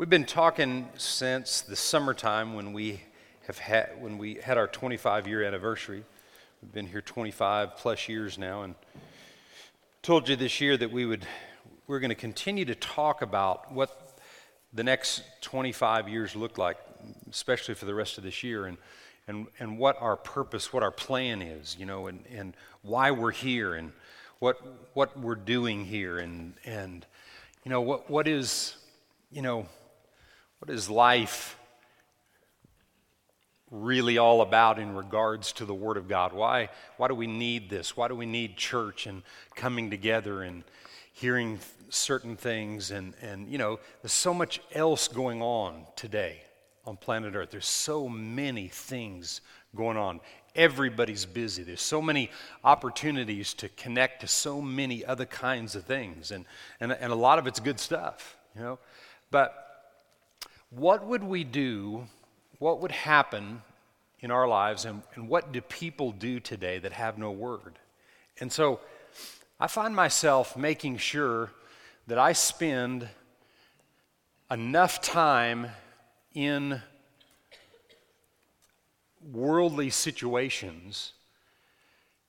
We've been talking since the summertime when we have had when we had our 25 year anniversary. We've been here 25 plus years now, and told you this year that we would we're going to continue to talk about what the next 25 years look like, especially for the rest of this year, and and and what our purpose, what our plan is, you know, and and why we're here, and what what we're doing here, and and you know what what is you know what is life really all about in regards to the Word of God? Why, why do we need this? Why do we need church and coming together and hearing certain things? And, and you know, there's so much else going on today on planet Earth. There's so many things going on. Everybody's busy. There's so many opportunities to connect to so many other kinds of things. And, and, and a lot of it's good stuff, you know. But what would we do? What would happen in our lives? And, and what do people do today that have no word? And so I find myself making sure that I spend enough time in worldly situations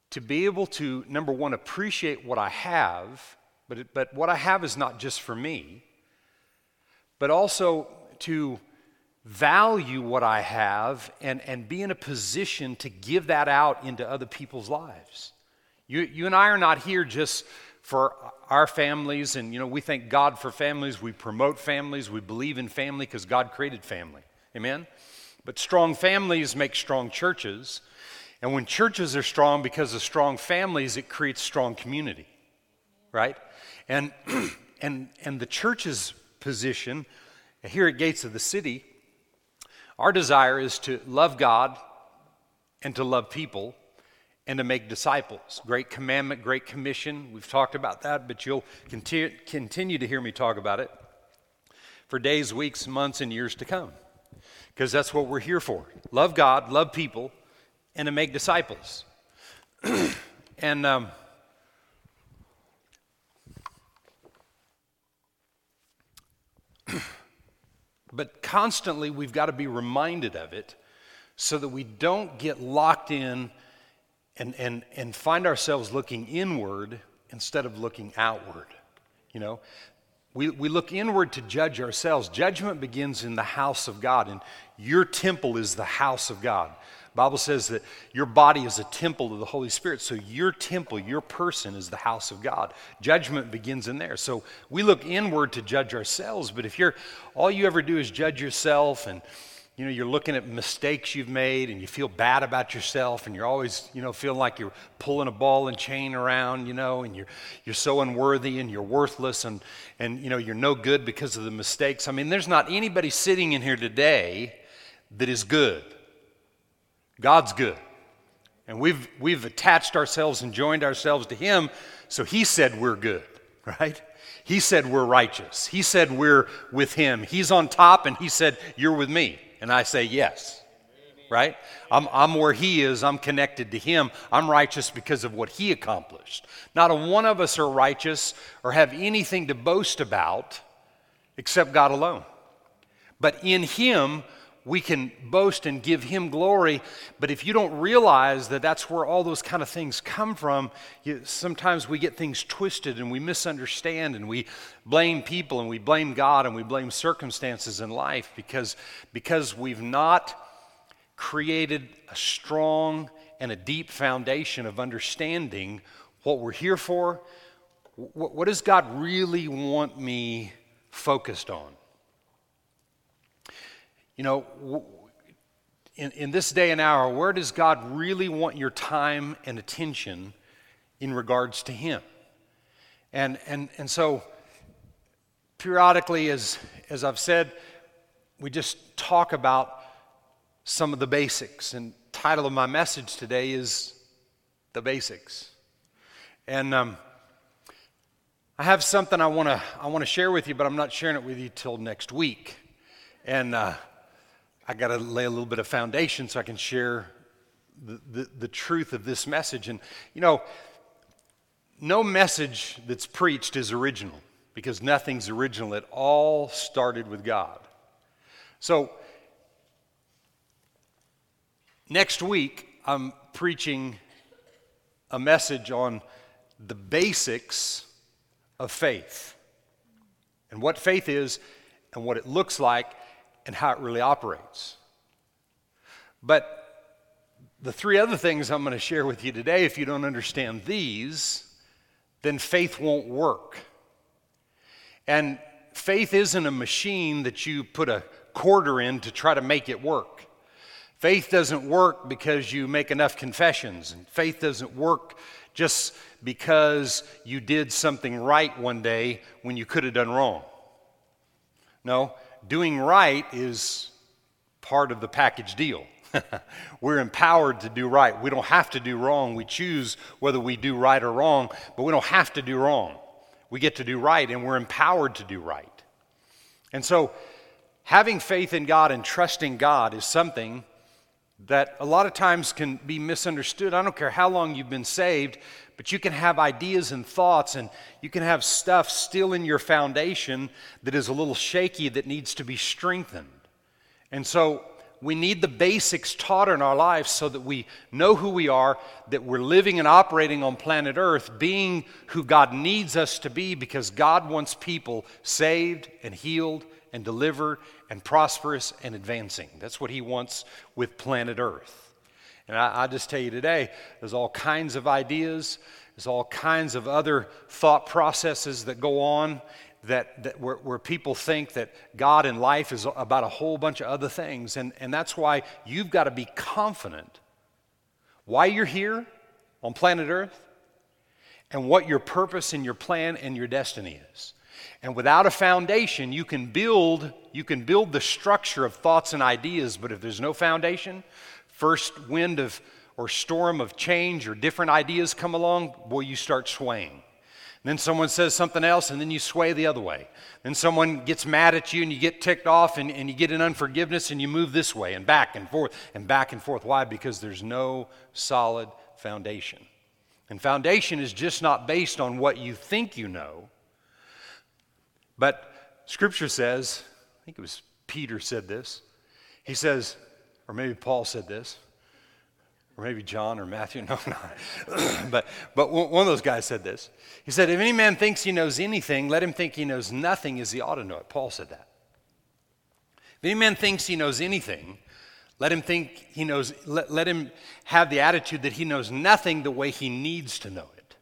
to be able to, number one, appreciate what I have, but, but what I have is not just for me, but also to value what I have and, and be in a position to give that out into other people's lives. You, you and I are not here just for our families, and you know, we thank God for families, we promote families, we believe in family because God created family. Amen? But strong families make strong churches. And when churches are strong because of strong families, it creates strong community. Right? And and and the church's position here at Gates of the City, our desire is to love God and to love people and to make disciples. Great commandment, great commission. We've talked about that, but you'll continue, continue to hear me talk about it for days, weeks, months, and years to come. Because that's what we're here for love God, love people, and to make disciples. and um, But constantly, we've got to be reminded of it so that we don't get locked in and, and, and find ourselves looking inward instead of looking outward. You know, we, we look inward to judge ourselves. Judgment begins in the house of God, and your temple is the house of God. Bible says that your body is a temple of the Holy Spirit. So your temple, your person is the house of God. Judgment begins in there. So we look inward to judge ourselves, but if you're all you ever do is judge yourself and you know you're looking at mistakes you've made and you feel bad about yourself and you're always you know feeling like you're pulling a ball and chain around you know and you're you're so unworthy and you're worthless and and you know you're no good because of the mistakes i mean there's not anybody sitting in here today that is good God's good. And we've, we've attached ourselves and joined ourselves to Him, so He said we're good, right? He said we're righteous. He said we're with Him. He's on top, and He said, You're with me. And I say, Yes, right? I'm, I'm where He is. I'm connected to Him. I'm righteous because of what He accomplished. Not a one of us are righteous or have anything to boast about except God alone. But in Him, we can boast and give him glory but if you don't realize that that's where all those kind of things come from you, sometimes we get things twisted and we misunderstand and we blame people and we blame god and we blame circumstances in life because because we've not created a strong and a deep foundation of understanding what we're here for. What, what does god really want me focused on you know, in, in this day and hour, where does God really want your time and attention in regards to Him? And, and, and so, periodically, as, as I've said, we just talk about some of the basics. And title of my message today is The Basics. And um, I have something I want to I want to share with you, but I'm not sharing it with you till next week. And uh, I got to lay a little bit of foundation so I can share the, the, the, truth of this message. And, you know, no message that's preached is original. because nothing's original. It all started with God. So, next week, I'm preaching a message on the basics of faith and what faith is and what it looks like and how it really operates. But the three other things I'm going to share with you today, if you don't understand these, then faith won't work. And faith isn't a machine that you put a quarter in to try to make it work. Faith doesn't work because you make enough confessions, and faith doesn't work just because you did something right one day when you could have done wrong. No, doing right is part of the package deal. We're empowered to do right. We don't have to do wrong. We choose whether we do right or wrong, but we don't have to do wrong. We get to do right, and we're empowered to do right. And so, having faith in God and trusting God is something that a lot of times can be misunderstood. I don't care how long you've been saved, but you can have ideas and thoughts, and you can have stuff still in your foundation that is a little shaky that needs to be strengthened. And so, we need the basics taught in our lives so that we know who we are, that we're living and operating on planet Earth, being who God needs us to be, because God wants people saved and healed and delivered and prosperous and advancing. That's what He wants with planet Earth. And I, I just tell you today, there's all kinds of ideas, there's all kinds of other thought processes that go on that, that where, where, people think that God and life is about a whole bunch of other things. And, and that's why you've got to be confident why you're here on planet Earth and what your purpose and your plan and your destiny is. And without a foundation, you can build you can build the structure of thoughts and ideas, but if there's no foundation, first wind of or storm of change or different ideas come along, boy, you start swaying. Then someone says something else, and then you sway the other way. Then someone gets mad at you, and you get ticked off, and, and you get in unforgiveness, and you move this way and back and forth and back and forth. Why? Because there's no solid foundation. And foundation is just not based on what you think you know, but Scripture says, I think it was Peter said this. He says, or maybe Paul said this or maybe John or Matthew, no, no. but, but one of those guys said this. He said, If any man thinks he knows anything, let him think he knows nothing as he ought to know it. Paul said that. If any man thinks he knows anything, let him think he knows, let, let him have the attitude that he knows nothing the way he needs to know it.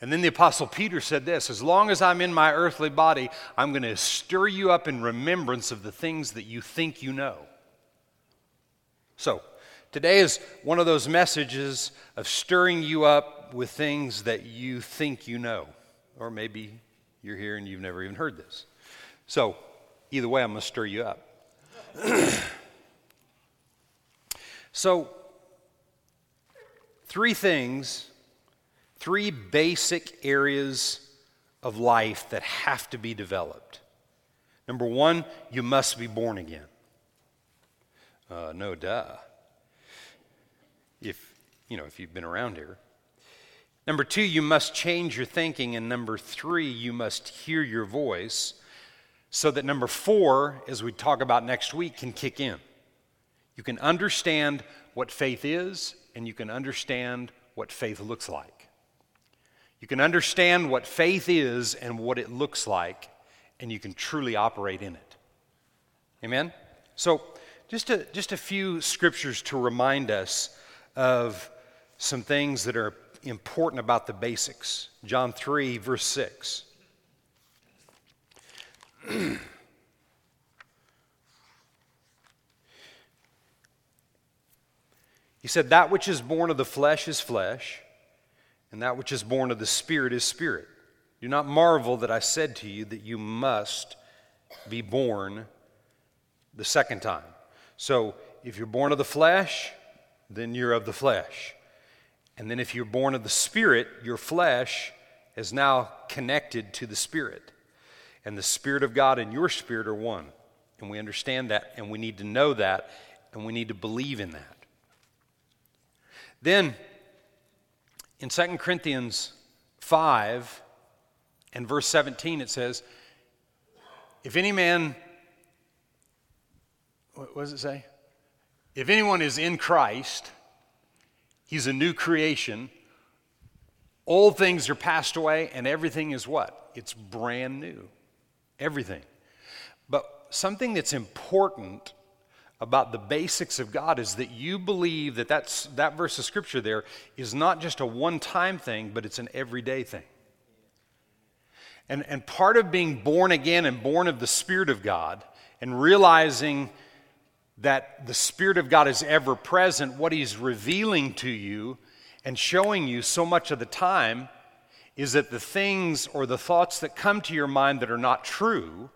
And then the Apostle Peter said this As long as I'm in my earthly body, I'm going to stir you up in remembrance of the things that you think you know. So, Today is one of those messages of stirring you up with things that you think you know. Or maybe you're here and you've never even heard this. So, either way, I'm going to stir you up. so, three things, three basic areas of life that have to be developed. Number one, you must be born again. Uh, no, duh if you know if you've been around here. Number two, you must change your thinking. And number three, you must hear your voice so that number four, as we talk about next week, can kick in. You can understand what faith is, and you can understand what faith looks like. You can understand what faith is and what it looks like, and you can truly operate in it. Amen? So, just a, just a few scriptures to remind us of some things that are important about the basics. John 3, verse 6. he said, That which is born of the flesh is flesh, and that which is born of the Spirit is spirit. Do not marvel that I said to you that you must be born the second time. So, if you're born of the flesh, then you're of the flesh. And then if you're born of the Spirit, your flesh is now connected to the Spirit. And the Spirit of God and your spirit are one. And we understand that, and we need to know that, and we need to believe in that. Then, in 2 Corinthians 5 And verse 17 it says, If any man, what does it say? If anyone is in Christ, he's a new creation. Old things are passed away, and everything is what? It's brand new. Everything. But something that's important about the basics of God is that you believe that that's, that verse of scripture there is not just a one time thing, but it's an everyday thing. And, and part of being born again and born of the Spirit of God and realizing that the Spirit of God is ever present, what He's revealing to you and showing you so much of the time is that the things or the thoughts that come to your mind that are not true,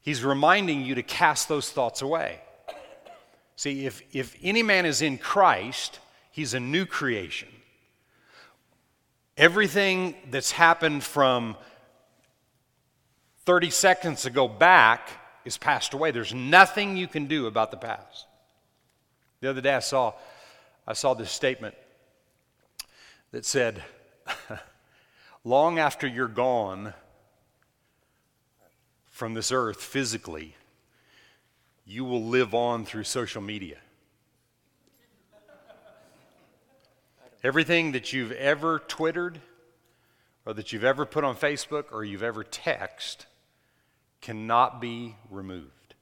He's reminding you to cast those thoughts away. See, if, if any man is in Christ, he's a new creation. Everything that's happened from 30 seconds ago back is passed away. There's nothing you can do about the past. The other day I saw, I saw this statement that said, Long after you're gone from this earth physically, you will live on through social media. Everything that you've ever Twittered or that you've ever put on Facebook or you've ever texted cannot be removed.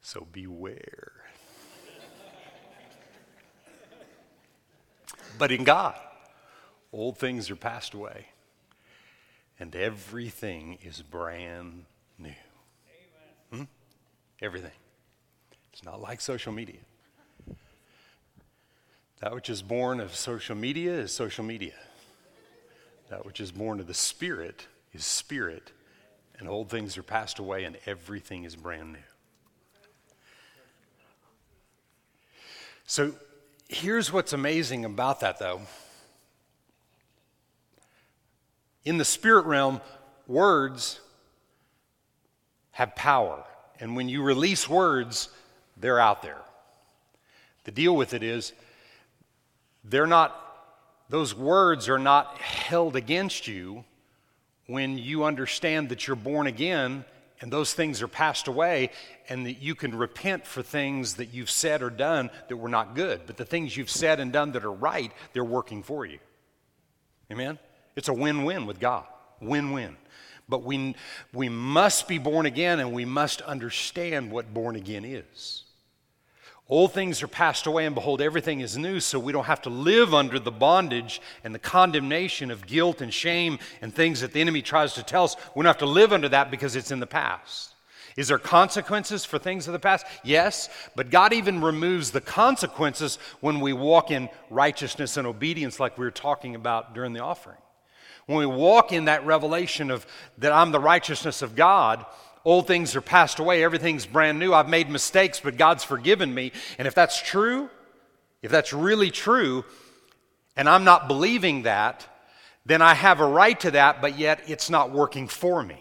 So beware. but in God, old things are passed away and everything is brand new. Hmm? Everything. It's not like social media. That which is born of social media is social media. That which is born of the Spirit is Spirit, and old things are passed away, and everything is brand new. So here's what's amazing about that, though. In the spirit realm, words have power. And when you release words, they're out there. The deal with it is, they're not, those words are not held against you when you understand that you're born again and those things are passed away and that you can repent for things that you've said or done that were not good. But the things you've said and done that are right, they're working for you. Amen? It's a win win with God. Win win. But we, we must be born again and we must understand what born again is. Old things are passed away, and behold, everything is new, so we don't have to live under the bondage and the condemnation of guilt and shame and things that the enemy tries to tell us. We don't have to live under that because it's in the past. Is there consequences for things of the past? Yes, but God even removes the consequences when we walk in righteousness and obedience, like we were talking about during the offering. When we walk in that revelation of that I'm the righteousness of God, old things are passed away, everything's brand new. I've made mistakes, but God's forgiven me. And if that's true, if that's really true, and I'm not believing that, then I have a right to that, but yet it's not working for me.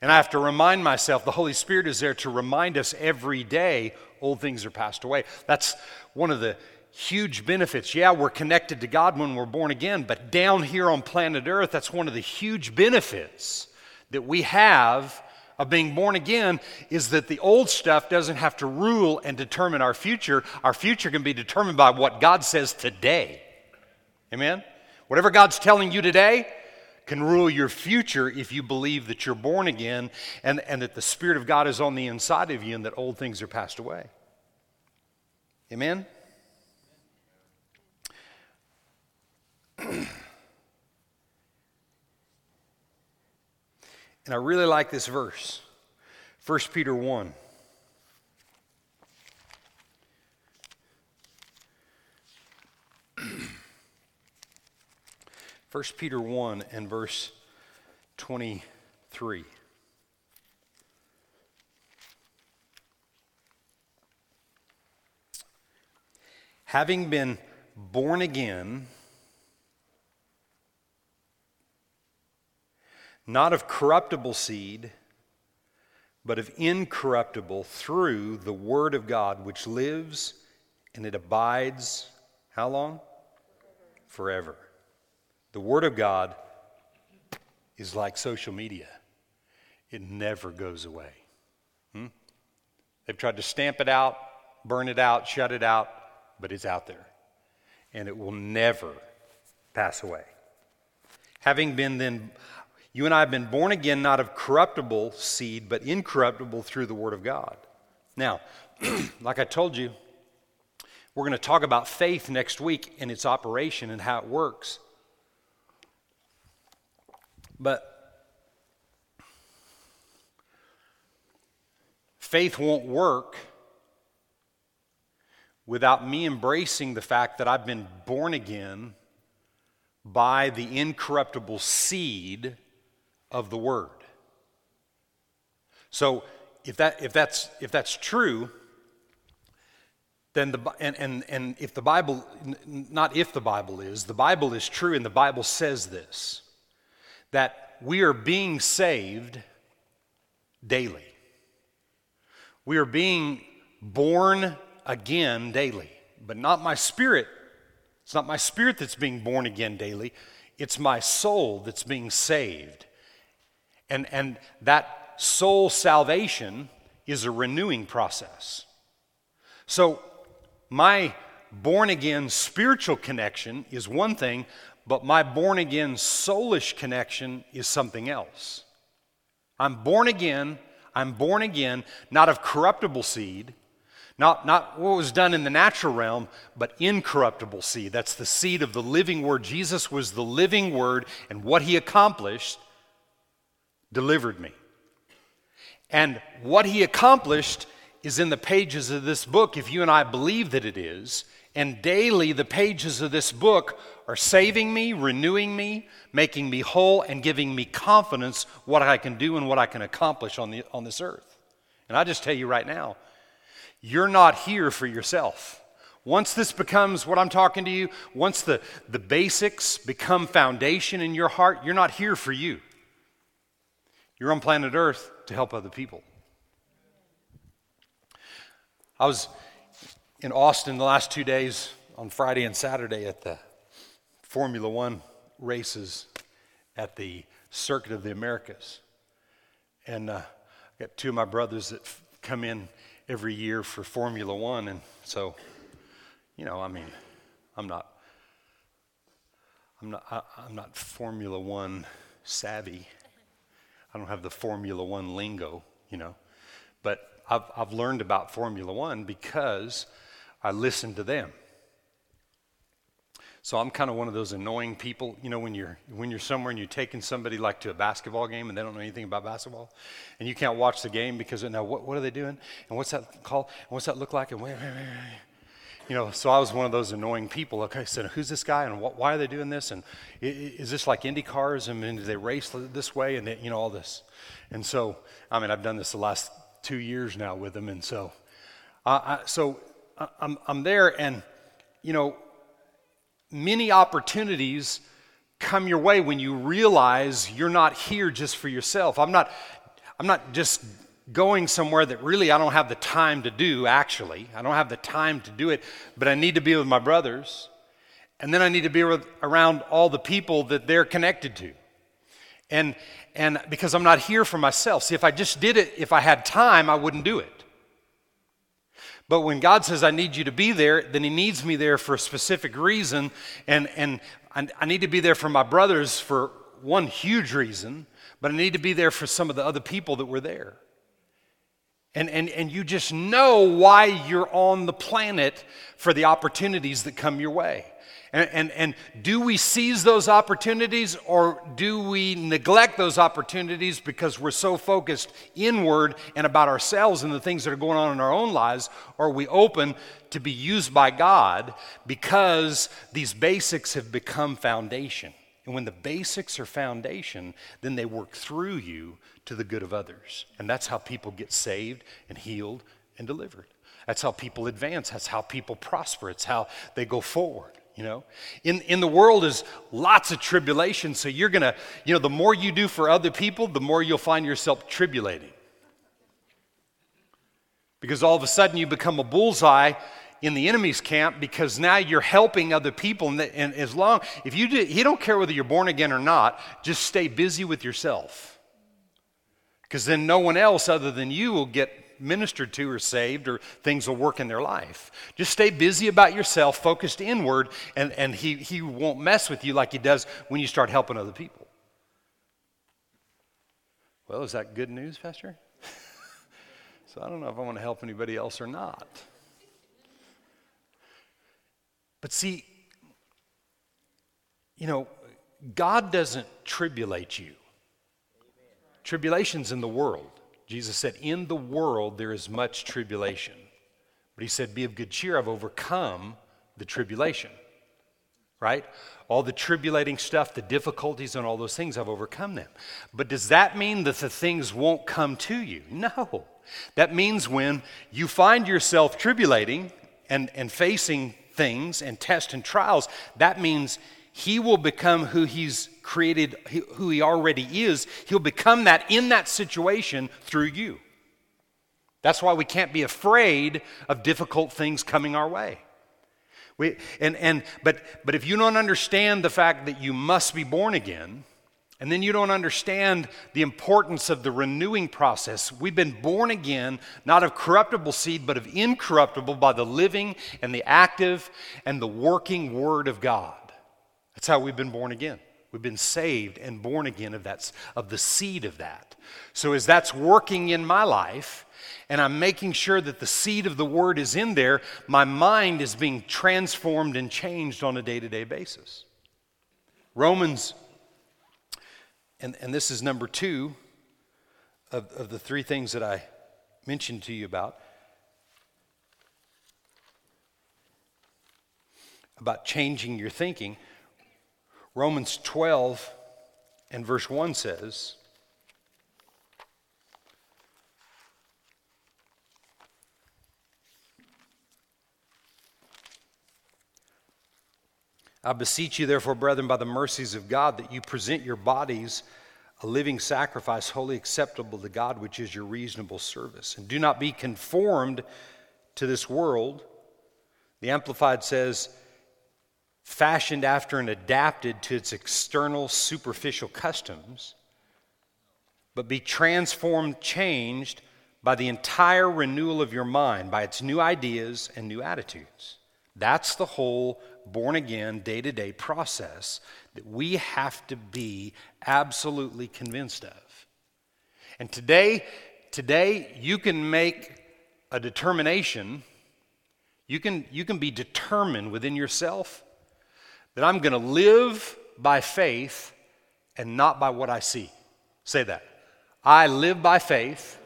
And I have to remind myself, the Holy Spirit is there to remind us every day old things are passed away. That's one of the huge benefits. Yeah, we're connected to God when we're born again, but down here on planet Earth, that's one of the huge benefits that we have of being born again is that the old stuff doesn't have to rule and determine our future. Our future can be determined by what God says today. Amen? Whatever God's telling you today can rule your future if you believe that you're born again and, and that the Spirit of God is on the inside of you and that old things are passed away. Amen? and I really like this verse 1 Peter 1. First Peter 1 and verse 23. Having been born again, not of corruptible seed, but of incorruptible through the Word of God, which lives and it abides how long? Forever. The Word of God is like social media, it never goes away. Hmm? They've tried to stamp it out, burn it out, shut it out, but it's out there. And it will never pass away. Having been then, you and I have been born again, not of corruptible seed, but incorruptible through the Word of God. Now, like I told you, we're going to talk about faith next week and its operation and how it works. But faith won't work without me embracing the fact that I've been born again by the incorruptible seed of the Word. So, if, that, if, that's, if that's true, then the, and, and, and if the Bible, not if the Bible is, the Bible is true and the Bible says this that we are being saved daily. We are being born again daily, but not my spirit. It's not my spirit that's being born again daily, it's my soul that's being saved. And, and that soul salvation is a renewing process. So my born again spiritual connection is one thing, but my born again soulish connection is something else. I'm born again, I'm born again, not of corruptible seed, not, not what was done in the natural realm, but incorruptible seed. That's the seed of the living word. Jesus was the living word, and what he accomplished delivered me. And what he accomplished is in the pages of this book if you and I believe that it is. And daily, the pages of this book are saving me, renewing me, making me whole, and giving me confidence what I can do and what I can accomplish on, the, on this earth. And I just tell you right now, you're not here for yourself. Once this becomes what I'm talking to you, once the, the basics become foundation in your heart, you're not here for you. You're on planet Earth to help other people. I was in Austin the last two days on Friday and Saturday at the Formula One races at the Circuit of the Americas. And uh, I got two of my brothers that f- come in every year for Formula One. And so, you know, I mean, I'm not. I'm not, I, I'm not Formula One savvy. I don't have the Formula One lingo, you know. But I've, I've learned about Formula One because I listened to them. So I'm kind of one of those annoying people, you know, when you're when you're somewhere and you're taking somebody like to a basketball game and they don't know anything about basketball, and you can't watch the game because now what, what are they doing and what's that called and what's that look like and where, where, where, you know. So I was one of those annoying people. Okay, I said, who's this guy and what, why are they doing this and is this like Indy cars and, and do they race this way and they, you know all this, and so I mean I've done this the last two years now with them, and so, uh, I, so I'm, I'm there, and you know, many opportunities come your way when you realize you're not here just for yourself. I'm not, I'm not just going somewhere that really I don't have the time to do, actually. I don't have the time to do it, but I need to be with my brothers. And then I need to be with, around all the people that they're connected to. And, and because I'm not here for myself. See, if I just did it, if I had time, I wouldn't do it. But when God says, I need you to be there, then He needs me there for a specific reason. And, and I, I need to be there for my brothers for one huge reason, but I need to be there for some of the other people that were there. And, and, and you just know why you're on the planet for the opportunities that come your way. And, and, and, do we seize those opportunities or do we neglect those opportunities because we're so focused inward and about ourselves and the things that are going on in our own lives? Or are we open to be used by God because these basics have become foundation? And when the basics are foundation, then they work through you to the good of others. And that's how people get saved and healed and delivered. That's how people advance. That's how people prosper. It's how they go forward You know, in, in the world is lots of tribulation, so you're gonna, you know, the more you do for other people, the more you'll find yourself tribulating. Because all of a sudden you become a bullseye in the enemy's camp because now you're helping other people. And, and as long, if you do, he don't care whether you're born again or not, just stay busy with yourself. Because then no one else other than you will get ministered to or saved or things will work in their life. Just stay busy about yourself, focused inward, and, and he, he won't mess with you like he does when you start helping other people. Well, is that good news, Pastor? so I don't know if I want to help anybody else or not. But see, you know, God doesn't tribulate you. Tribulation's in the world. Jesus said, In the world there is much tribulation. But he said, Be of good cheer, I've overcome the tribulation. Right? All the tribulating stuff, the difficulties, and all those things, I've overcome them. But does that mean that the things won't come to you? No. That means when you find yourself tribulating and, and facing things and tests and trials, that means he will become who he's created, who he already is. He'll become that in that situation through you. That's why we can't be afraid of difficult things coming our way. We, and, and, but, but if you don't understand the fact that you must be born again, and then you don't understand the importance of the renewing process. We've been born again, not of corruptible seed, but of incorruptible by the living and the active and the working Word of God. That's how we've been born again. We've been saved and born again of, that, of the seed of that. So, as that's working in my life, and I'm making sure that the seed of the word is in there, my mind is being transformed and changed on a day to day basis. Romans, and, and this is number two of, of the three things that I mentioned to you about. About changing your thinking. Romans 12 and verse 1 says, I beseech you, therefore, brethren, by the mercies of God, that you present your bodies a living sacrifice, holy acceptable to God, which is your reasonable service. And do not be conformed to this world. The Amplified says, fashioned after and adapted to its external superficial customs, but be transformed, changed by the entire renewal of your mind, by its new ideas and new attitudes. That's the whole born again, day to day process that we have to be absolutely convinced of. And today, today you can make a determination, you can, you can be determined within yourself that I'm going to live by faith and not by what I see. Say that. I live by faith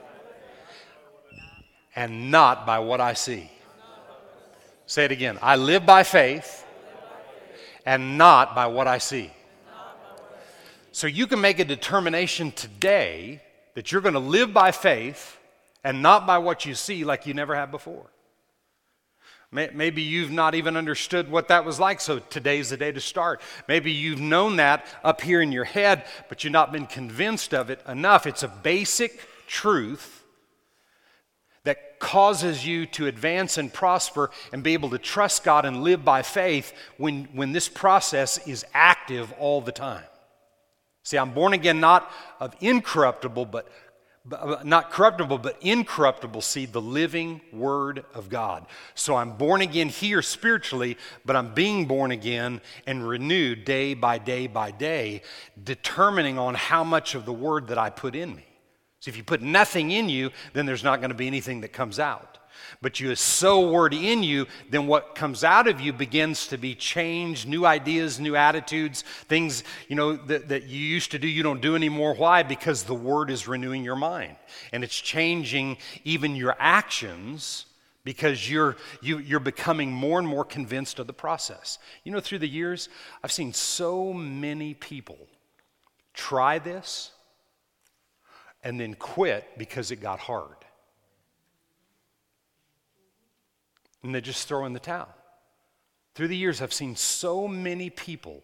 and not by what I see. Say it again. I live by faith and not by what I see. So you can make a determination today that you're going to live by faith and not by what you see like you never have before. Maybe you've not even understood what that was like, so today's the day to start. Maybe you've known that up here in your head, but you've not been convinced of it enough. It's a basic truth that causes you to advance and prosper and be able to trust God and live by faith when, when this process is active all the time. See, I'm born again not of incorruptible, but not corruptible, but incorruptible seed, the living Word of God. So I'm born again here spiritually, but I'm being born again and renewed day by day by day, determining on how much of the Word that I put in me. So if you put nothing in you, then there's not going to be anything that comes out but you sow word in you, then what comes out of you begins to be changed, new ideas, new attitudes, things, you know, that, that you used to do, you don't do anymore. Why? Because the word is renewing your mind. And it's changing even your actions because you're, you, you're becoming more and more convinced of the process. You know, through the years, I've seen so many people try this and then quit because it got hard. And they just throw in the towel. Through the years, I've seen so many people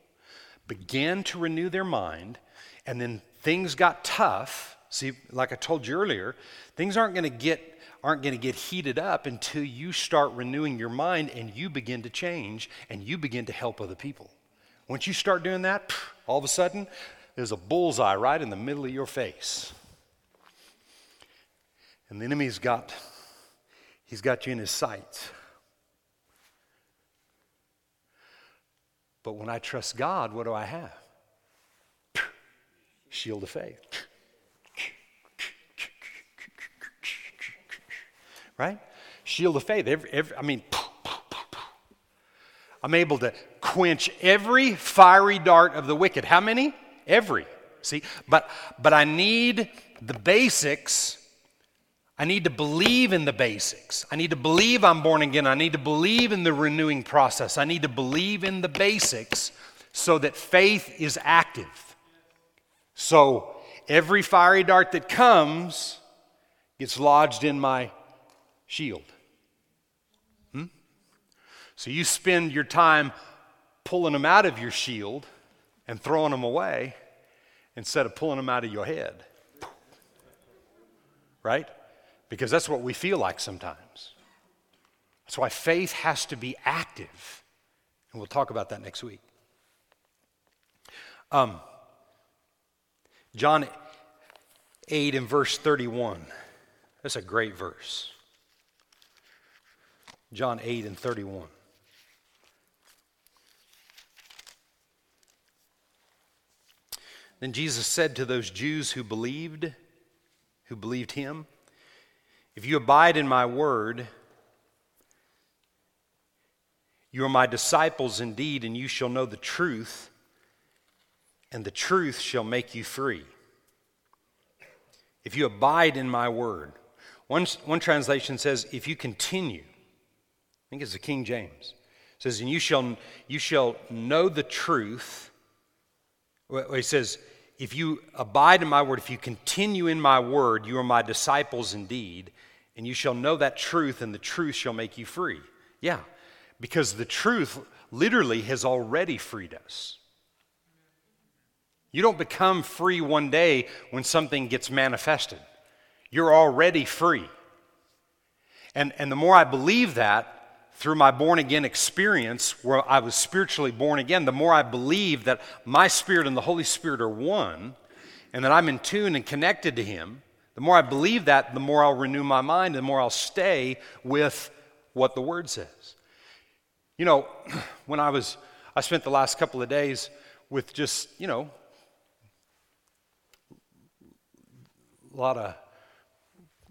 begin to renew their mind, and then things got tough. See, like I told you earlier, things aren't going to get aren't going to get heated up until you start renewing your mind and you begin to change and you begin to help other people. Once you start doing that, all of a sudden, there's a bullseye right in the middle of your face. And the enemy's got he's got you in his sights. But when I trust God, what do I have? Shield of faith. Right? Shield of faith. Every, every, I mean, I'm able to quench every fiery dart of the wicked. How many? Every. See? But but I need the basics I need to believe in the basics. I need to believe I'm born again. I need to believe in the renewing process. I need to believe in the basics so that faith is active. So every fiery dart that comes gets lodged in my shield. Hmm? So you spend your time pulling them out of your shield and throwing them away instead of pulling them out of your head. Right? Because that's what we feel like sometimes. That's why faith has to be active. And we'll talk about that next week. Um, John 8 and verse 31. That's a great verse. John 8 and 31. Then Jesus said to those Jews who believed, who believed him, if you abide in my word, you are my disciples indeed, and you shall know the truth, and the truth shall make you free. If you abide in my word. One, one translation says, if you continue. I think it's the King James. It says, and you shall, you shall know the truth. Well, he says, if you abide in my word, if you continue in my word, you are my disciples indeed, and you shall know that truth, and the truth shall make you free. Yeah, because the truth literally has already freed us. You don't become free one day when something gets manifested. You're already free. And, and the more I believe that through my born again experience, where I was spiritually born again, the more I believe that my spirit and the Holy Spirit are one, and that I'm in tune and connected to Him, the more I believe that, the more I'll renew my mind, the more I'll stay with what the Word says. You know, when I was, I spent the last couple of days with just, you know, a lot of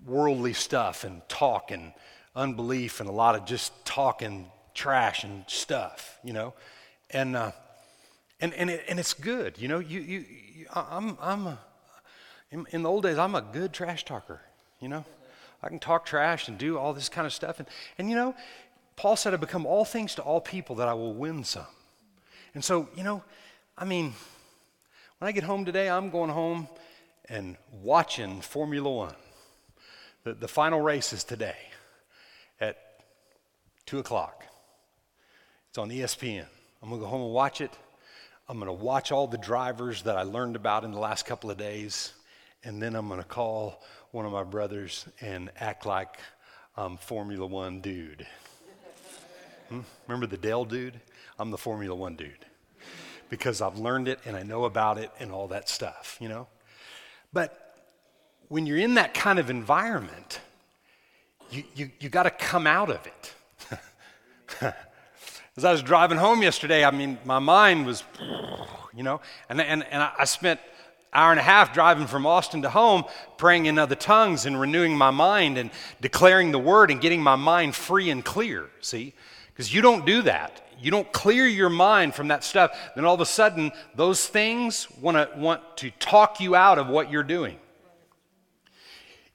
worldly stuff and talk and unbelief and a lot of just talking trash and stuff, you know, and uh, and and, it, and it's good, you know. You you, you I'm I'm a, in, in the old days, I'm a good trash talker, you know? I can talk trash and do all this kind of stuff. And, and you know, Paul said, I become all things to all people that I will win some. And so, you know, I mean, when I get home today, I'm going home and watching Formula One. The, the final race is today at 2 o'clock. It's on ESPN. I'm going to go home and watch it. I'm going to watch all the drivers that I learned about in the last couple of days and then I'm going to call one of my brothers and act like I'm Formula One dude. Hmm? Remember the Dell dude? I'm the Formula One dude because I've learned it and I know about it and all that stuff, you know? But when you're in that kind of environment, you, you, you got to come out of it. As I was driving home yesterday, I mean, my mind was, you know, and, and, and I spent hour and a half driving from Austin to home, praying in other tongues and renewing my mind and declaring the word and getting my mind free and clear. See? Because you don't do that. You don't clear your mind from that stuff, then all of a sudden those things wanna, want to talk you out of what you're doing.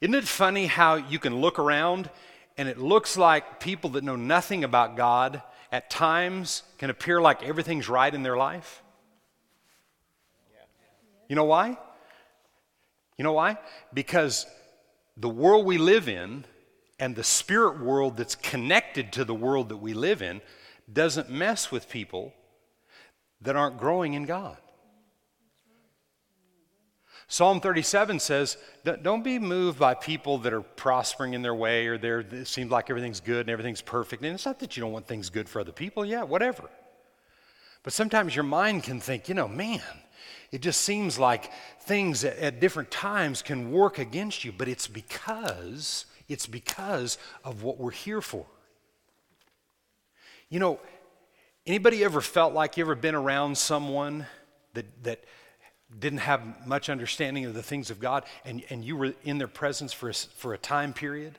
Isn't it funny how you can look around and it looks like people that know nothing about God at times can appear like everything's right in their life? You know why? You know why? Because the world we live in and the spirit world that's connected to the world that we live in doesn't mess with people that aren't growing in God. Psalm 37 says, Don't be moved by people that are prospering in their way or they're, it seems like everything's good and everything's perfect. And it's not that you don't want things good for other people, yeah, whatever. But sometimes your mind can think, you know, man, it just seems like things at, at different times can work against you, but it's because, it's because of what we're here for. You know, anybody ever felt like you ever been around someone that, that didn't have much understanding of the things of God, and, and you were in their presence for a, for a time period,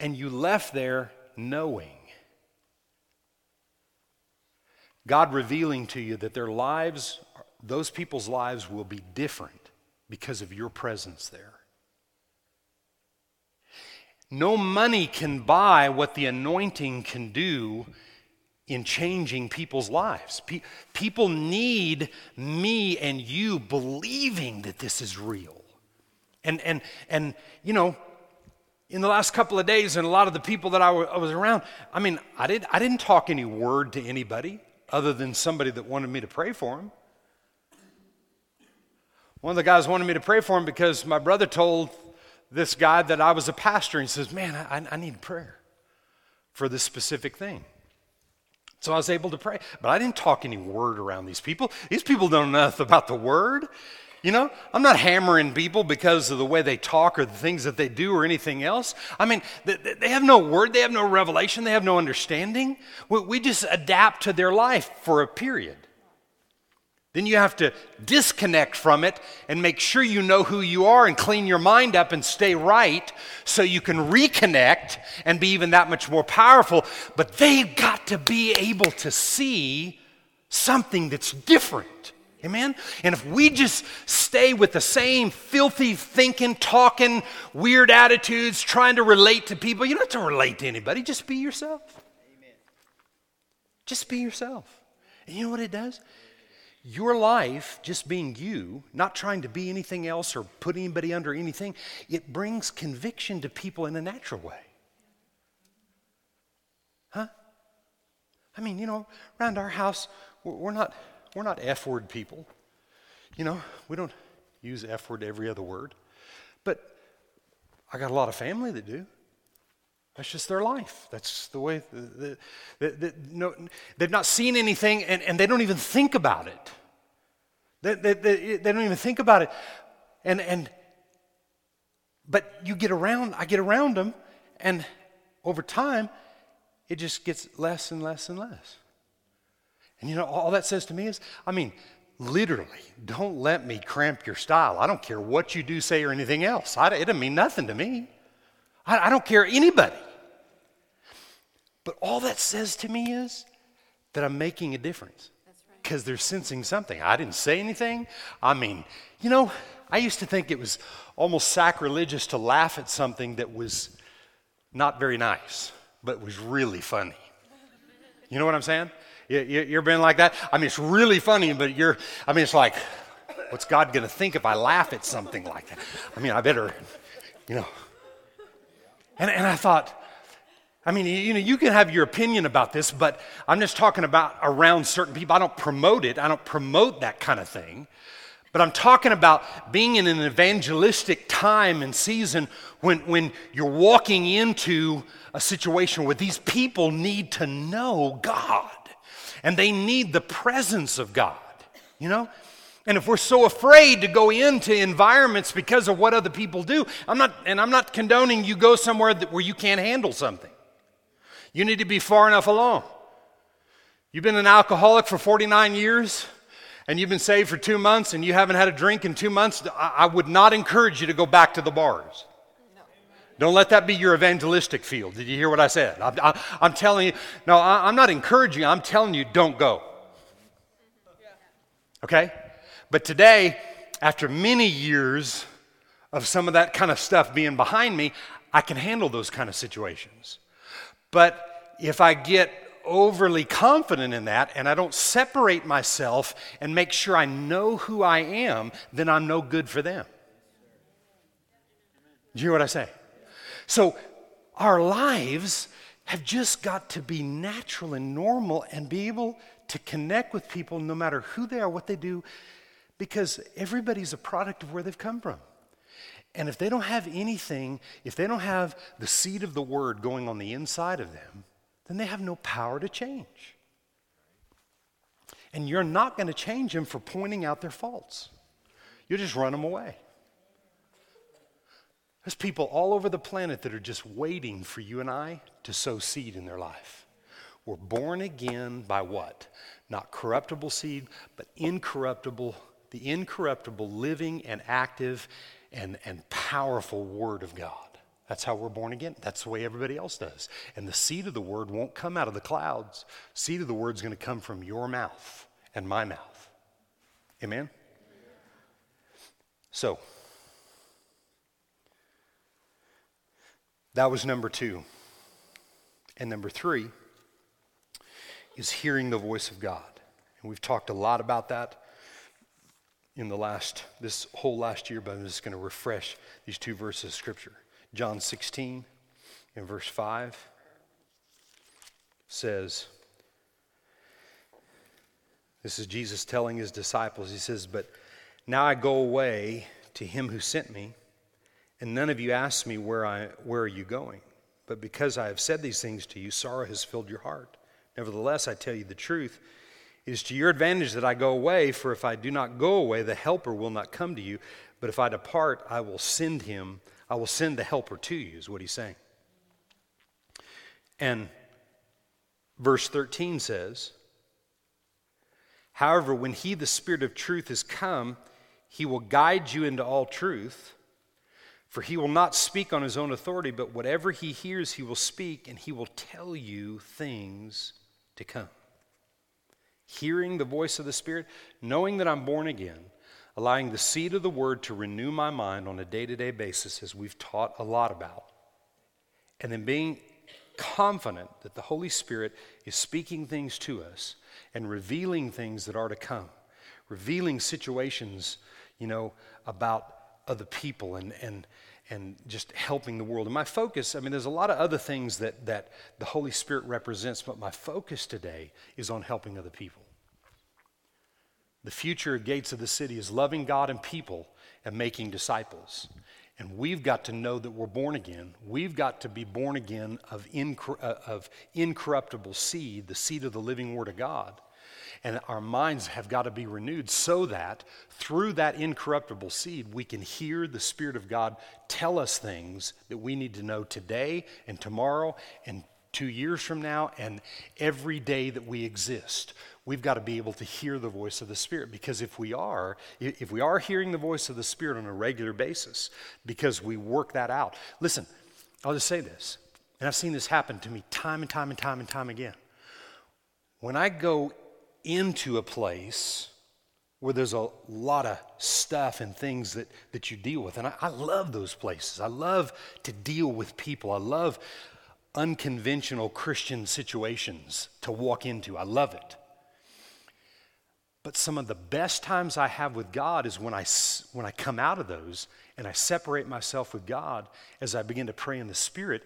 and you left there knowing, God revealing to you that their lives, those people's lives will be different because of your presence there. No money can buy what the anointing can do in changing people's lives. Pe- people need me and you believing that this is real. And, and, and, you know, in the last couple of days, and a lot of the people that I, w- I was around, I mean, I, did, I didn't talk any word to anybody other than somebody that wanted me to pray for him. One of the guys wanted me to pray for him because my brother told this guy that I was a pastor. And he says, Man, I, I need prayer for this specific thing. So I was able to pray. But I didn't talk any word around these people. These people don't know enough about the word. You know, I'm not hammering people because of the way they talk or the things that they do or anything else. I mean, they have no word, they have no revelation, they have no understanding. We just adapt to their life for a period. Then you have to disconnect from it and make sure you know who you are and clean your mind up and stay right so you can reconnect and be even that much more powerful. But they've got to be able to see something that's different. Amen? And if we just stay with the same filthy thinking, talking, weird attitudes, trying to relate to people, you don't have to relate to anybody. Just be yourself. Amen. Just be yourself. And you know what it does? Your life, just being you, not trying to be anything else or put anybody under anything, it brings conviction to people in a natural way. Huh? I mean, you know, around our house, we're not, we're not F word people. You know, we don't use F word every other word. But I got a lot of family that do. That's just their life. That's the way. The, the, the, no, they've not seen anything and, and they don't even think about it. They, they, they, they don't even think about it. And, and, but you get around, I get around them, and over time, it just gets less and less and less. And you know, all that says to me is, I mean, literally, don't let me cramp your style. I don't care what you do, say, or anything else. I, it doesn't mean nothing to me. I, I don't care anybody. But all that says to me is that I'm making a difference because they're sensing something. I didn't say anything. I mean, you know, I used to think it was almost sacrilegious to laugh at something that was not very nice, but was really funny. You know what I'm saying? You, you, you ever been like that? I mean, it's really funny, but you're, I mean, it's like, what's God going to think if I laugh at something like that? I mean, I better, you know. And, and I thought, I mean, you know, you can have your opinion about this, but I'm just talking about around certain people. I don't promote it, I don't promote that kind of thing. But I'm talking about being in an evangelistic time and season when, when you're walking into a situation where these people need to know God and they need the presence of God, you know? And if we're so afraid to go into environments because of what other people do, I'm not, and I'm not condoning you go somewhere that, where you can't handle something. You need to be far enough along. You've been an alcoholic for 49 years and you've been saved for two months and you haven't had a drink in two months. I would not encourage you to go back to the bars. No. Don't let that be your evangelistic field. Did you hear what I said? I'm, I'm telling you, no, I'm not encouraging you, I'm telling you, don't go. Okay? But today, after many years of some of that kind of stuff being behind me, I can handle those kind of situations. But if I get overly confident in that and I don't separate myself and make sure I know who I am, then I'm no good for them. Do you hear what I say? So our lives have just got to be natural and normal and be able to connect with people no matter who they are, what they do, because everybody's a product of where they've come from. And if they don't have anything, if they don't have the seed of the word going on the inside of them, then they have no power to change. And you're not going to change them for pointing out their faults. You'll just run them away. There's people all over the planet that are just waiting for you and I to sow seed in their life. We're born again by what? Not corruptible seed, but incorruptible, the incorruptible, living and active and, and powerful Word of God. That's how we're born again. That's the way everybody else does. And the seed of the Word won't come out of the clouds. Seed of the Word is going to come from your mouth and my mouth. Amen? So, That was number two. And number three is hearing the voice of God. And we've talked a lot about that in the last, this whole last year, but I'm just going to refresh these two verses of Scripture. John 16 in verse 5 says, This is Jesus telling his disciples, He says, But now I go away to him who sent me and none of you ask me, where, I, where are you going? But because I have said these things to you, sorrow has filled your heart. Nevertheless, I tell you the truth. It is to your advantage that I go away, for if I do not go away, the Helper will not come to you. But if I depart, I will send him, I will send the Helper to you, is what he's saying. And verse 13 says, However, when he, the Spirit of truth, is come, he will guide you into all truth. For he will not speak on his own authority, but whatever he hears, he will speak, and he will tell you things to come. Hearing the voice of the Spirit, knowing that I'm born again, allowing the seed of the word to renew my mind on a day to day basis, as we've taught a lot about, and then being confident that the Holy Spirit is speaking things to us and revealing things that are to come, revealing situations, you know, about other people and, and, and just helping the world. And my focus, I mean, there's a lot of other things that, that the Holy Spirit represents, but my focus today is on helping other people. The future gates of the city is loving God and people and making disciples. And we've got to know that we're born again. We've got to be born again of, incor- uh, of incorruptible seed, the seed of the living Word of God. And our minds have got to be renewed so that through that incorruptible seed, we can hear the Spirit of God tell us things that we need to know today and tomorrow and two years from now and every day that we exist. We've got to be able to hear the voice of the Spirit because if we are, if we are hearing the voice of the Spirit on a regular basis, because we work that out. Listen, I'll just say this, and I've seen this happen to me time and time and time and time again. When I go into a place where there's a lot of stuff and things that, that you deal with. And I, I love those places. I love to deal with people. I love unconventional Christian situations to walk into. I love it. But some of the best times I have with God is when I, when I come out of those and I separate myself with God as I begin to pray in the Spirit.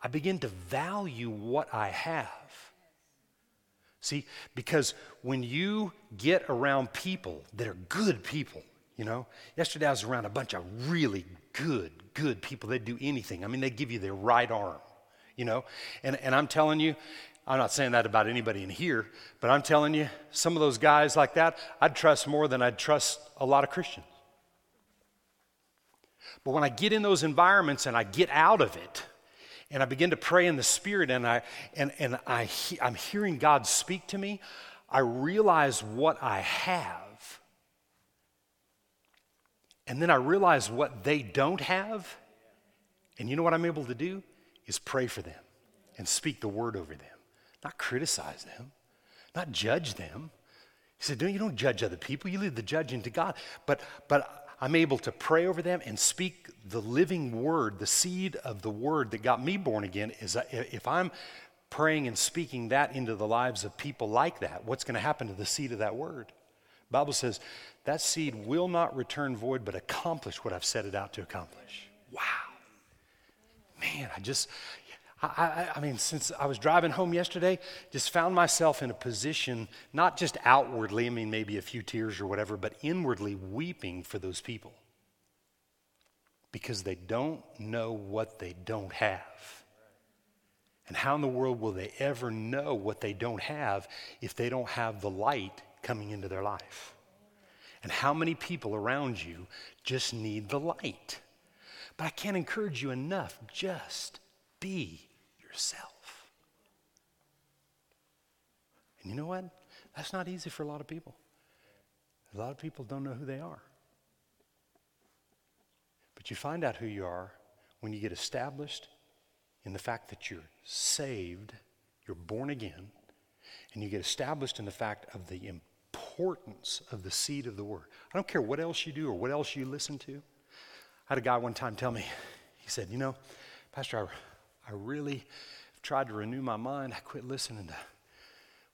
I begin to value what I have. See, because when you get around people that are good people, you know, yesterday I was around a bunch of really good, good people. They'd do anything. I mean, they give you their right arm, you know, and, and I'm telling you, I'm not saying that about anybody in here, but I'm telling you, some of those guys like that, I'd trust more than I'd trust a lot of Christians. But when I get in those environments and I get out of it, and I begin to pray in the Spirit, and, I, and, and I he, I'm hearing God speak to me, I realize what I have. And then I realize what they don't have. And you know what I'm able to do? Is pray for them and speak the word over them, not criticize them, not judge them. He said, no, you don't judge other people. You leave the judging to God. But, but I'm able to pray over them and speak the living word, the seed of the word that got me born again. Is uh, if I'm praying and speaking that into the lives of people like that, what's going to happen to the seed of that word? The Bible says that seed will not return void, but accomplish what I've set it out to accomplish. Wow. Man, I just, I, I, mean, since I was driving home yesterday, just found myself in a position, not just outwardly, I mean, maybe a few tears or whatever, but inwardly weeping for those people because they don't know what they don't have. And how in the world will they ever know what they don't have if they don't have the light coming into their life? And how many people around you just need the light? But I can't encourage you enough. Just be yourself. And you know what? That's not easy for a lot of people. A lot of people don't know who they are. But you find out who you are when you get established in the fact that you're saved, you're born again, and you get established in the fact of the importance of the seed of the word. I don't care what else you do or what else you listen to. I had a guy one time tell me, he said, You know, Pastor, I, I really tried to renew my mind. I quit listening to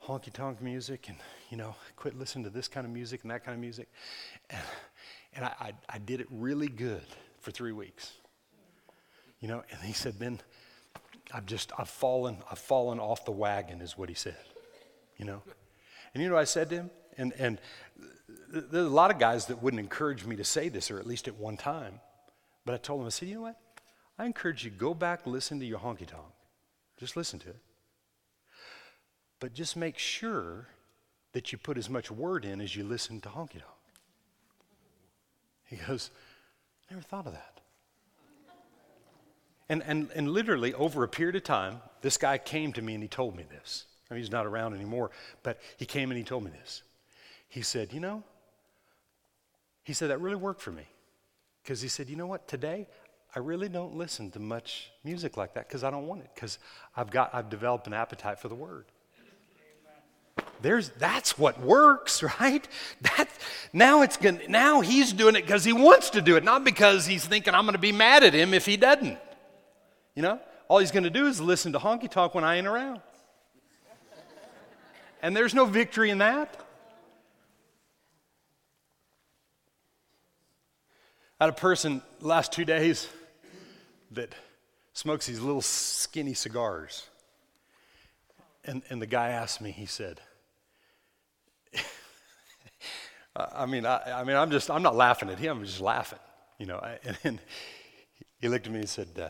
honky tonk music and, you know, quit listening to this kind of music and that kind of music. And, and I, I, I did it really good for three weeks. You know, and he said, then I've just, I've fallen, I've fallen off the wagon, is what he said. You know? And you know I said to him? And, and there's a lot of guys that wouldn't encourage me to say this, or at least at one time. But I told him, I said, you know what? I encourage you, go back, listen to your honky tonk. Just listen to it. But just make sure that you put as much word in as you listen to honky tonk. He goes, I Never thought of that. And, and, and literally, over a period of time, this guy came to me and he told me this. I mean, he's not around anymore, but he came and he told me this. He said, You know, he said, that really worked for me. Because he said, You know what, today, I really don't listen to much music like that because I don't want it, because I've got I've developed an appetite for the word. There's that's what works, right? That now it's going now he's doing it because he wants to do it, not because he's thinking I'm going to be mad at him if he doesn't. You know, all he's going to do is listen to honky tonk when I ain't around. And there's no victory in that. I had a person last two days that smokes these little skinny cigars. And, and the guy asked me, he said, I mean, I, I, mean, I'm just, I'm not laughing at him, I'm just laughing, you know. And, and he looked at me and said, uh,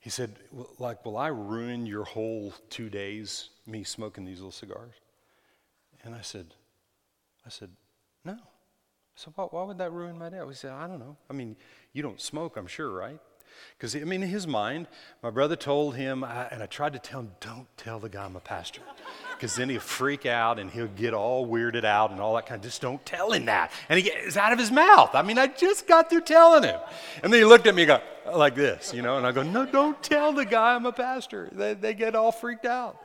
he said, like, will I ruin your whole two days, me smoking these little cigars? And I said, I said, no. So why, why would that ruin my day? He said, I don't know. I mean, you don't smoke, I'm sure, right? Because, I mean, in his mind, my brother told him, and I tried to tell him, don't tell the guy I'm a pastor. Because then he'll freak out and he'll get all weirded out and all that kind of, just don't tell him that. And he gets out of his mouth. I mean, I just got through telling him. And then he looked at me and go, like this, you know, and I go, no, don't tell the guy I'm a pastor. They, they get all freaked out.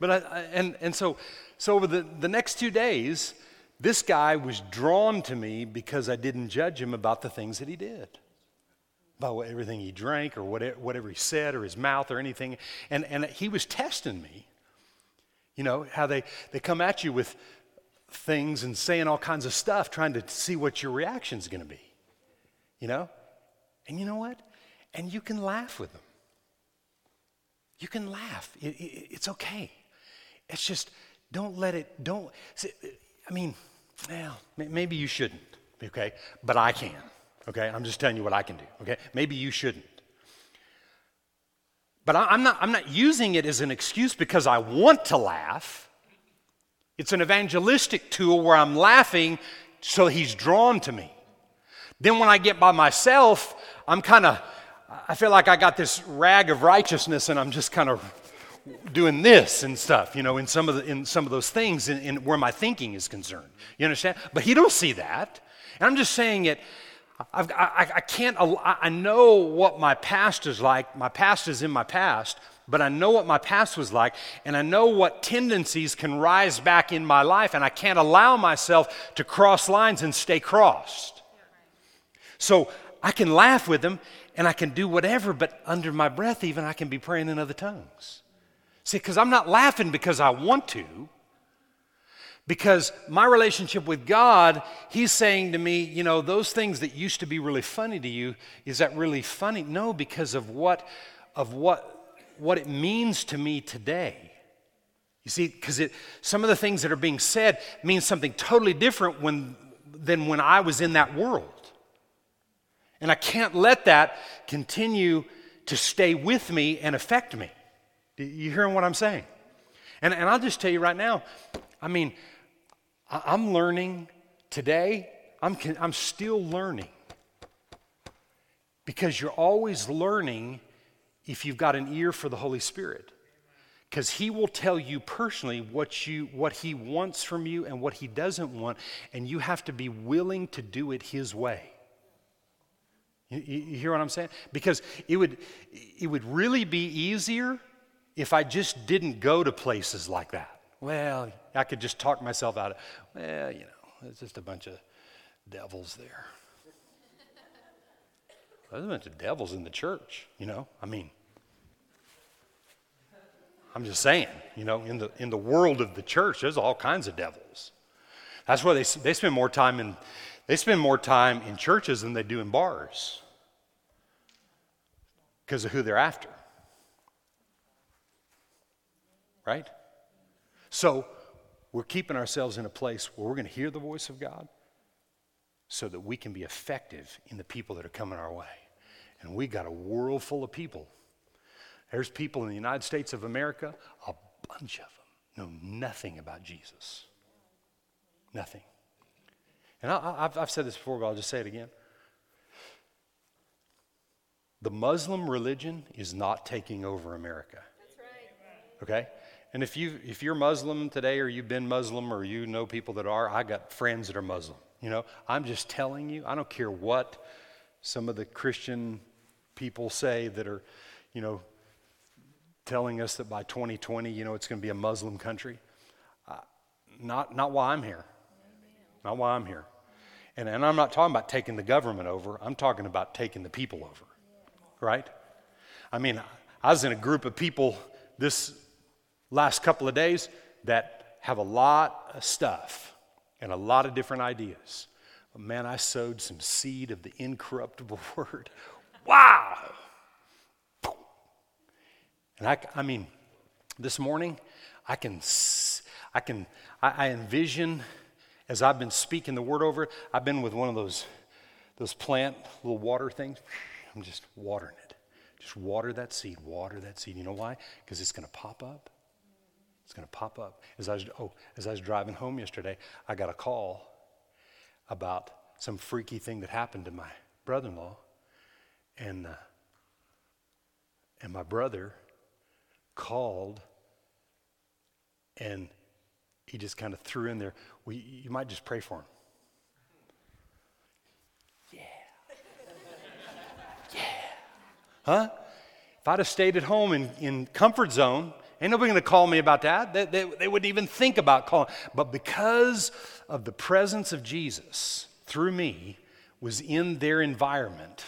But I, I and, and so, so over the, the next two days, this guy was drawn to me because I didn't judge him about the things that he did about everything he drank or whatever, whatever he said or his mouth or anything. And, and he was testing me. You know, how they, they come at you with things and saying all kinds of stuff, trying to see what your reaction is going to be. You know? And you know what? And you can laugh with them. You can laugh. It, it, it's okay. It's just, don't let it, don't, I mean, well, maybe you shouldn't, okay? But I can. Okay, I'm just telling you what I can do. Okay, maybe you shouldn't. But I'm not, I'm not using it as an excuse because I want to laugh. It's an evangelistic tool where I'm laughing so he's drawn to me. Then when I get by myself, I'm kind of, I feel like I got this rag of righteousness and I'm just kind of doing this and stuff, you know, in some of, the, in some of those things in, in where my thinking is concerned. You understand? But he don't see that. And I'm just saying it I've, I, I can't, I know what my past is like. My past is in my past, but I know what my past was like, and I know what tendencies can rise back in my life, and I can't allow myself to cross lines and stay crossed. So I can laugh with them, and I can do whatever, but under my breath, even I can be praying in other tongues. See, because I'm not laughing because I want to. Because my relationship with God, He's saying to me, you know, those things that used to be really funny to you, is that really funny? No, because of what of what, what it means to me today. You see, because some of the things that are being said mean something totally different when, than when I was in that world. And I can't let that continue to stay with me and affect me. You hearing what I'm saying? And, and I'll just tell you right now, I mean, I'm learning today, I'm, I'm still learning. Because you're always learning if you've got an ear for the Holy Spirit. Because He will tell you personally what, you, what He wants from you and what He doesn't want, and you have to be willing to do it His way. You, hear what I'm saying? Because it would, it would really be easier if I just didn't go to places like that. Well, I could just talk myself out of, it. well, you know, it's just a bunch of devils there. There's a bunch of devils in the church, you know. I mean, I'm just saying, you know, in the, in the world of the church, there's all kinds of devils. That's why they, they spend more time in, they spend more time in churches than they do in bars because of who they're after. Right? So, we're keeping ourselves in a place where we're going to hear the voice of God so that we can be effective in the people that are coming our way. And we got a world full of people. There's people in the United States of America, a bunch of them know nothing about Jesus. Nothing. And I, have said this before, but I'll just say it again. The Muslim religion is not taking over America. That's right. Okay? And if, you, if you're Muslim today or you've been Muslim or you know people that are, I got friends that are Muslim. You know, I'm just telling you, I don't care what some of the Christian people say that are, you know, telling us that by 2020, you know, it's going to be a Muslim country. Uh, not, not why I'm here. Not why I'm here. And, and I'm not talking about taking the government over, I'm talking about taking the people over. Right? I mean, I was in a group of people this last couple of days that have a lot of stuff and a lot of different ideas. But man, I sowed some seed of the incorruptible word. Wow! And I, I mean, this morning, I can, I can, I, I envision as I've been speaking the word over, I've been with one of those, those plant little water things. I'm just watering it. Just water that seed, water that seed. You know why? Because it's going to pop up. It's going to pop up. As I, was, oh, as I was driving home yesterday, I got a call about some freaky thing that happened to my brother in law. And, uh, and my brother called and he just kind of threw in there, well, you might just pray for him. Yeah. yeah. Huh? If I'd have stayed at home in, in comfort zone, ain't nobody going to call me about that. They, they, they wouldn't even think about calling. But because of the presence of Jesus through me was in their environment,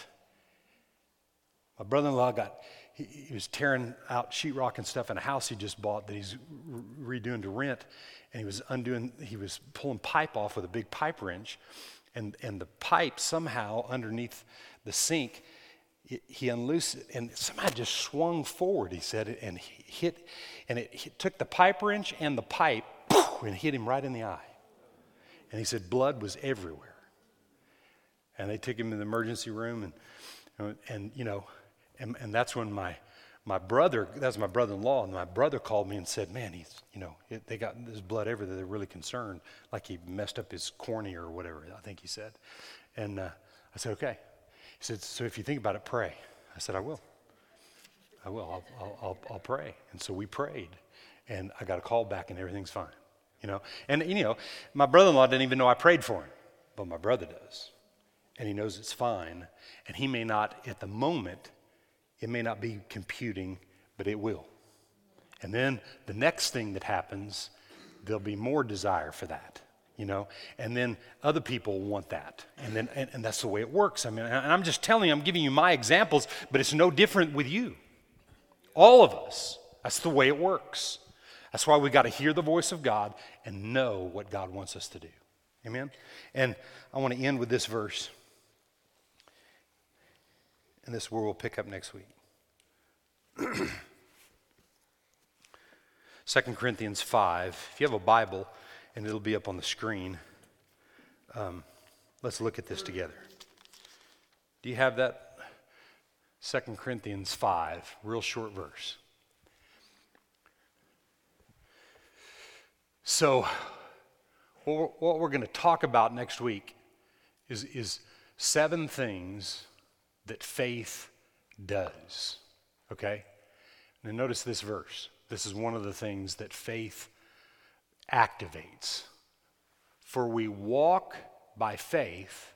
my brother-in-law got he, he, was tearing out sheetrock and stuff in a house he just bought that he's re- redoing to rent, and he was undoing, he was pulling pipe off with a big pipe wrench, and and the pipe somehow underneath the sink, he unloosed it, and somebody just swung forward. He said, and hit, and it, took the pipe wrench and the pipe, and hit him right in the eye, and he said blood was everywhere, and they took him to the emergency room, and and you know and, and that's when my, my brother, that's my brother in law, and my brother called me and said, Man, he's, you know, they got this blood everywhere. They're really concerned, like he messed up his cornea or whatever, I think he said. And uh, I said, Okay. He said, So if you think about it, pray. I said, I will. I will. I'll, I'll, I'll, I'll pray. And so we prayed, and I got a call back, and everything's fine. You know, and you know, my brother-in-law didn't even know I prayed for him, but my brother does, and he knows it's fine, and he may not at the moment it may not be computing, but it will. And then the next thing that happens, there'll be more desire for that, you know? And then other people want that. And then and, and that's the way it works. I mean, and I'm just telling you, I'm giving you my examples, but it's no different with you. All of us. That's the way it works. That's why we got to hear the voice of God and know what God wants us to do. Amen? And I want to end with this verse. And this word we'll pick up next week. 2 Corinthians 5. If you have a Bible, and it'll be up on the screen, um, let's look at this together. Do you have that? 2 Corinthians 5, real short verse. So, what we're going to talk about next week is, is seven things that faith does. Okay? Now, notice this verse. This is one of the things that faith activates. For we walk by faith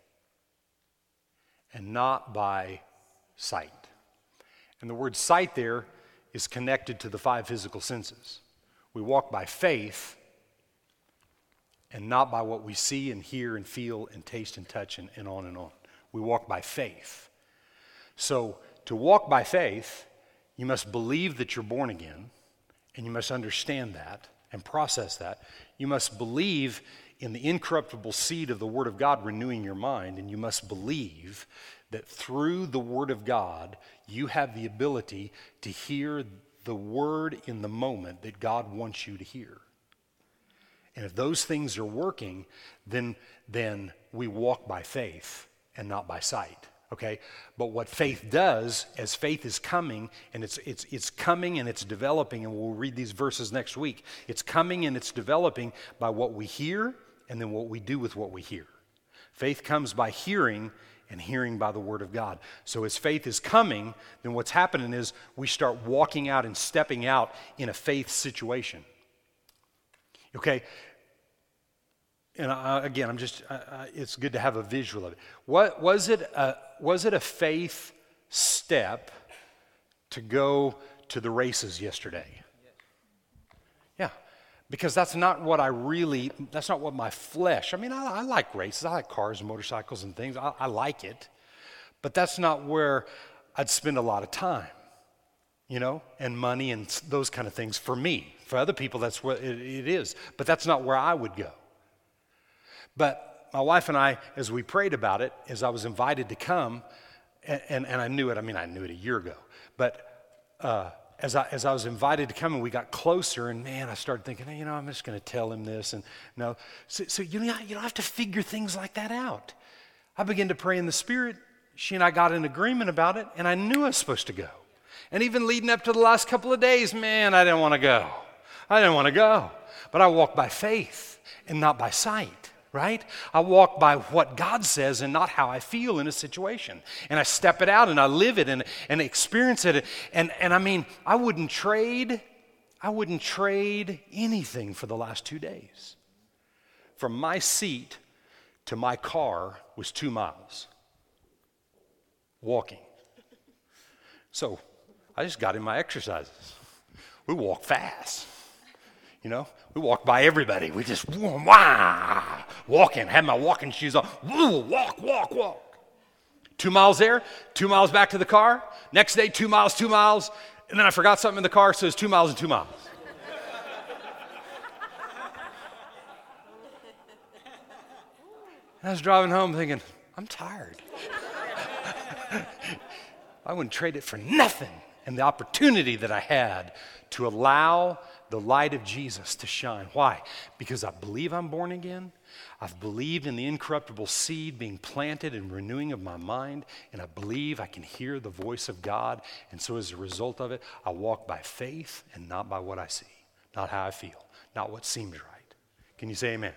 and not by sight. And the word sight there is connected to the five physical senses. We walk by faith and not by what we see and hear and feel and taste and touch and, and on and on. We walk by faith. So, to walk by faith, you must believe that you're born again, and you must understand that and process that. You must believe in the incorruptible seed of the Word of God renewing your mind, and you must believe that through the Word of God, you have the ability to hear the Word in the moment that God wants you to hear. And if those things are working, then, then we walk by faith and not by sight. Okay? But what faith does, as faith is coming, and it's, it's, it's coming and it's developing, and we'll read these verses next week, it's coming and it's developing by what we hear and then what we do with what we hear. Faith comes by hearing and hearing by the word of God. So as faith is coming, then what's happening is we start walking out and stepping out in a faith situation. Okay? And I, again, I'm just, it's good to have a visual of it. What, was, it a, was it a faith step to go to the races yesterday? Yeah, because that's not what I really, that's not what my flesh, I mean, I, I like races, I like cars and motorcycles and things, I, I like it, but that's not where I'd spend a lot of time you know, and money and those kind of things for me. For other people, that's what it, it is. But that's not where I would go. But my wife and I, as we prayed about it, as I was invited to come, and, and, and I knew it, I mean, I knew it a year ago, but uh, as, I, as I was invited to come and we got closer, and man, I started thinking, hey, you know, I'm just going to tell him this. And no, so, so you, know, you don't have to figure things like that out. I began to pray in the Spirit. She and I got in agreement about it, and I knew I was supposed to go. And even leading up to the last couple of days, man, I didn't want to go. I didn't want to go. But I walked by faith and not by sight, right? I walk by what God says and not how I feel in a situation. And I step it out and I live it and, and experience it. And, and I mean, I wouldn't trade, I wouldn't trade anything for the last two days. From my seat to my car was two miles walking. So I just got in my exercises. We walk fast. You know, we walk by everybody. We just wah, walking, had my walking shoes on. Woo, walk, walk, walk. Two miles there, two miles back to the car. Next day, two miles, two miles. And then I forgot something in the car, so it's two miles and two miles. I was driving home thinking, I'm tired. I wouldn't trade it for nothing and the opportunity that I had to allow the light of Jesus to shine. Why? Because I believe I'm born again. I've believed in the incorruptible seed being planted and renewing of my mind, and I believe I can hear the voice of God. And so, as a result of it, I walk by faith and not by what I see, not how I feel, not what seems right. Can you say amen?